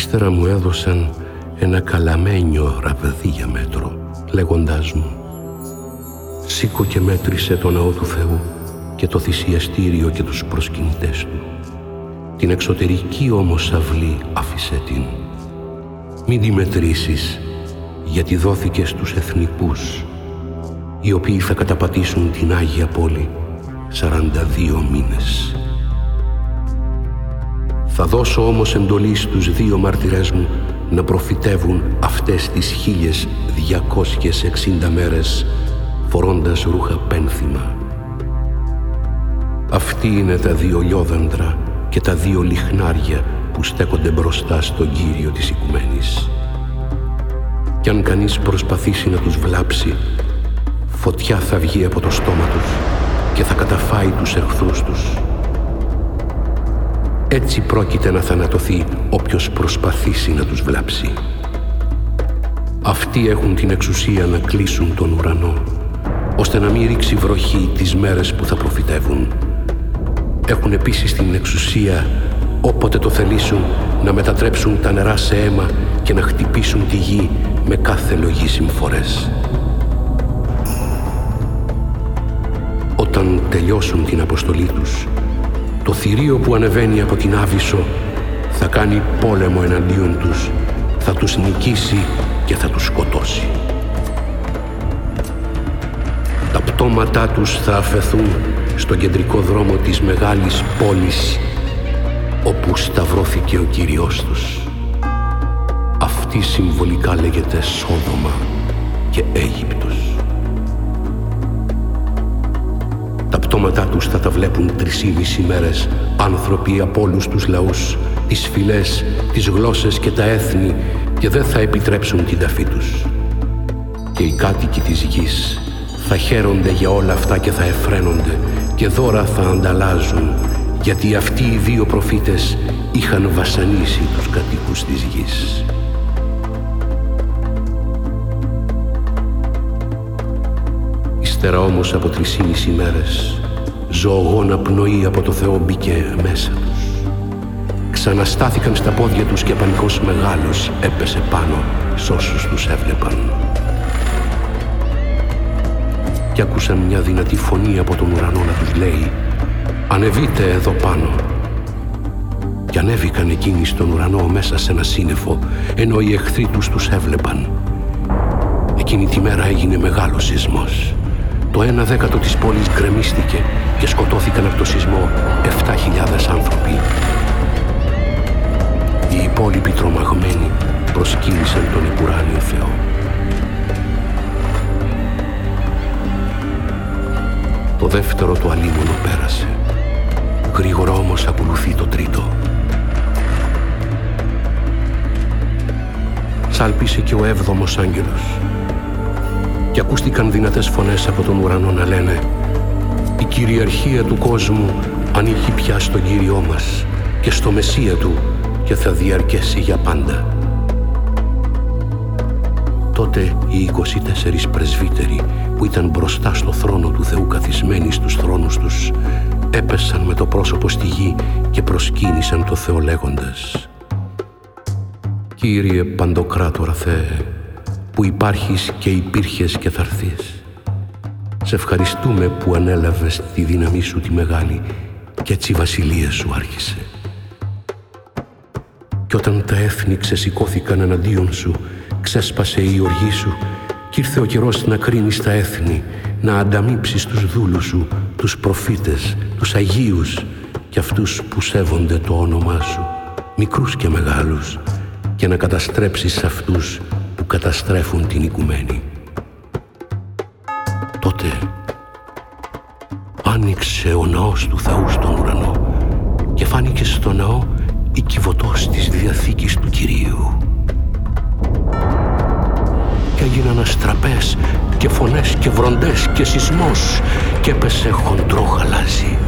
Ύστερα μου έδωσαν ένα καλαμένιο ραβδί για μέτρο, λέγοντάς μου «Σήκω και μέτρησε το ναό του Θεού και το θυσιαστήριο και τους προσκυνητές του. Την εξωτερική όμως αυλή άφησε την. Μην τη μετρήσεις, γιατί δόθηκε στους εθνικούς, οι οποίοι θα καταπατήσουν την Άγια Πόλη 42 μήνες. Θα δώσω όμως εντολή στους δύο μαρτυρές μου να προφητεύουν αυτές τις 1260 μέρες φορώντας ρούχα πένθυμα. Αυτοί είναι τα δύο λιόδαντρα και τα δύο λιχνάρια που στέκονται μπροστά στον Κύριο της Οικουμένης. Κι αν κανείς προσπαθήσει να τους βλάψει, φωτιά θα βγει από το στόμα τους και θα καταφάει τους εχθρούς τους. Έτσι πρόκειται να θανατωθεί όποιος προσπαθήσει να τους βλάψει. Αυτοί έχουν την εξουσία να κλείσουν τον ουρανό, ώστε να μην ρίξει βροχή τις μέρες που θα προφητεύουν. Έχουν επίσης την εξουσία, όποτε το θελήσουν, να μετατρέψουν τα νερά σε αίμα και να χτυπήσουν τη γη με κάθε λογή συμφορές. Όταν τελειώσουν την αποστολή τους, το θηρίο που ανεβαίνει από την Άβυσσο θα κάνει πόλεμο εναντίον τους, θα τους νικήσει και θα τους σκοτώσει. Τα πτώματά τους θα αφαιθούν στον κεντρικό δρόμο της μεγάλης πόλης όπου σταυρώθηκε ο Κύριος τους. Αυτή συμβολικά λέγεται Σόδομα και Αίγυπτος. Πτώματά τους θα τα βλέπουν τρισήμιση μέρες άνθρωποι από όλους τους λαούς, τις φυλές, τις γλώσσες και τα έθνη και δεν θα επιτρέψουν την ταφή τους. Και οι κάτοικοι της γης θα χαίρονται για όλα αυτά και θα εφραίνονται και δώρα θα ανταλλάζουν γιατί αυτοί οι δύο προφήτες είχαν βασανίσει τους κατοίκους της γης. Ύστερα όμως από τρισήμιση μέρες ζωογόνα πνοή από το Θεό μπήκε μέσα τους. Ξαναστάθηκαν στα πόδια τους και πανικός μεγάλος έπεσε πάνω σ' όσους τους έβλεπαν. Και άκουσαν μια δυνατή φωνή από τον ουρανό να τους λέει «Ανεβείτε εδώ πάνω». Και ανέβηκαν εκείνοι στον ουρανό μέσα σε ένα σύννεφο, ενώ οι εχθροί τους τους έβλεπαν. Εκείνη τη μέρα έγινε μεγάλος σεισμός. Το ένα δέκατο της πόλης γκρεμίστηκε και σκοτώθηκαν από το σεισμό 7.000 άνθρωποι. Οι υπόλοιποι τρομαγμένοι προσκύνησαν τον Επουράνιο Θεό. Το δεύτερο του αλίμονο πέρασε. Γρήγορα όμως ακολουθεί το τρίτο. Σάλπισε και ο έβδομος άγγελος και ακούστηκαν δυνατές φωνές από τον ουρανό να λένε «Η κυριαρχία του κόσμου ανήκει πια στον Κύριό μας και στο Μεσσία Του και θα διαρκέσει για πάντα». Τότε οι 24 πρεσβύτεροι που ήταν μπροστά στο θρόνο του Θεού καθισμένοι στους θρόνους τους έπεσαν με το πρόσωπο στη γη και προσκύνησαν το Θεό λέγοντας «Κύριε Παντοκράτορα Θεέ, που υπάρχεις και υπήρχες και θα έρθεις. Σε ευχαριστούμε που ανέλαβες τη δύναμή σου τη μεγάλη και έτσι η βασιλεία σου άρχισε. Κι όταν τα έθνη ξεσηκώθηκαν εναντίον σου, ξέσπασε η οργή σου κι ήρθε ο καιρός να κρίνεις τα έθνη, να ανταμείψεις τους δούλους σου, τους προφήτες, τους Αγίους και αυτούς που σέβονται το όνομά σου, μικρούς και μεγάλους, και να καταστρέψεις αυτούς καταστρέφουν την οικουμένη. Τότε άνοιξε ο ναός του Θεού στον ουρανό και φάνηκε στο ναό η κυβωτός της Διαθήκης του Κυρίου. Και έγιναν αστραπές και φωνές και βροντές και σεισμός και έπεσε χοντρό χαλάζι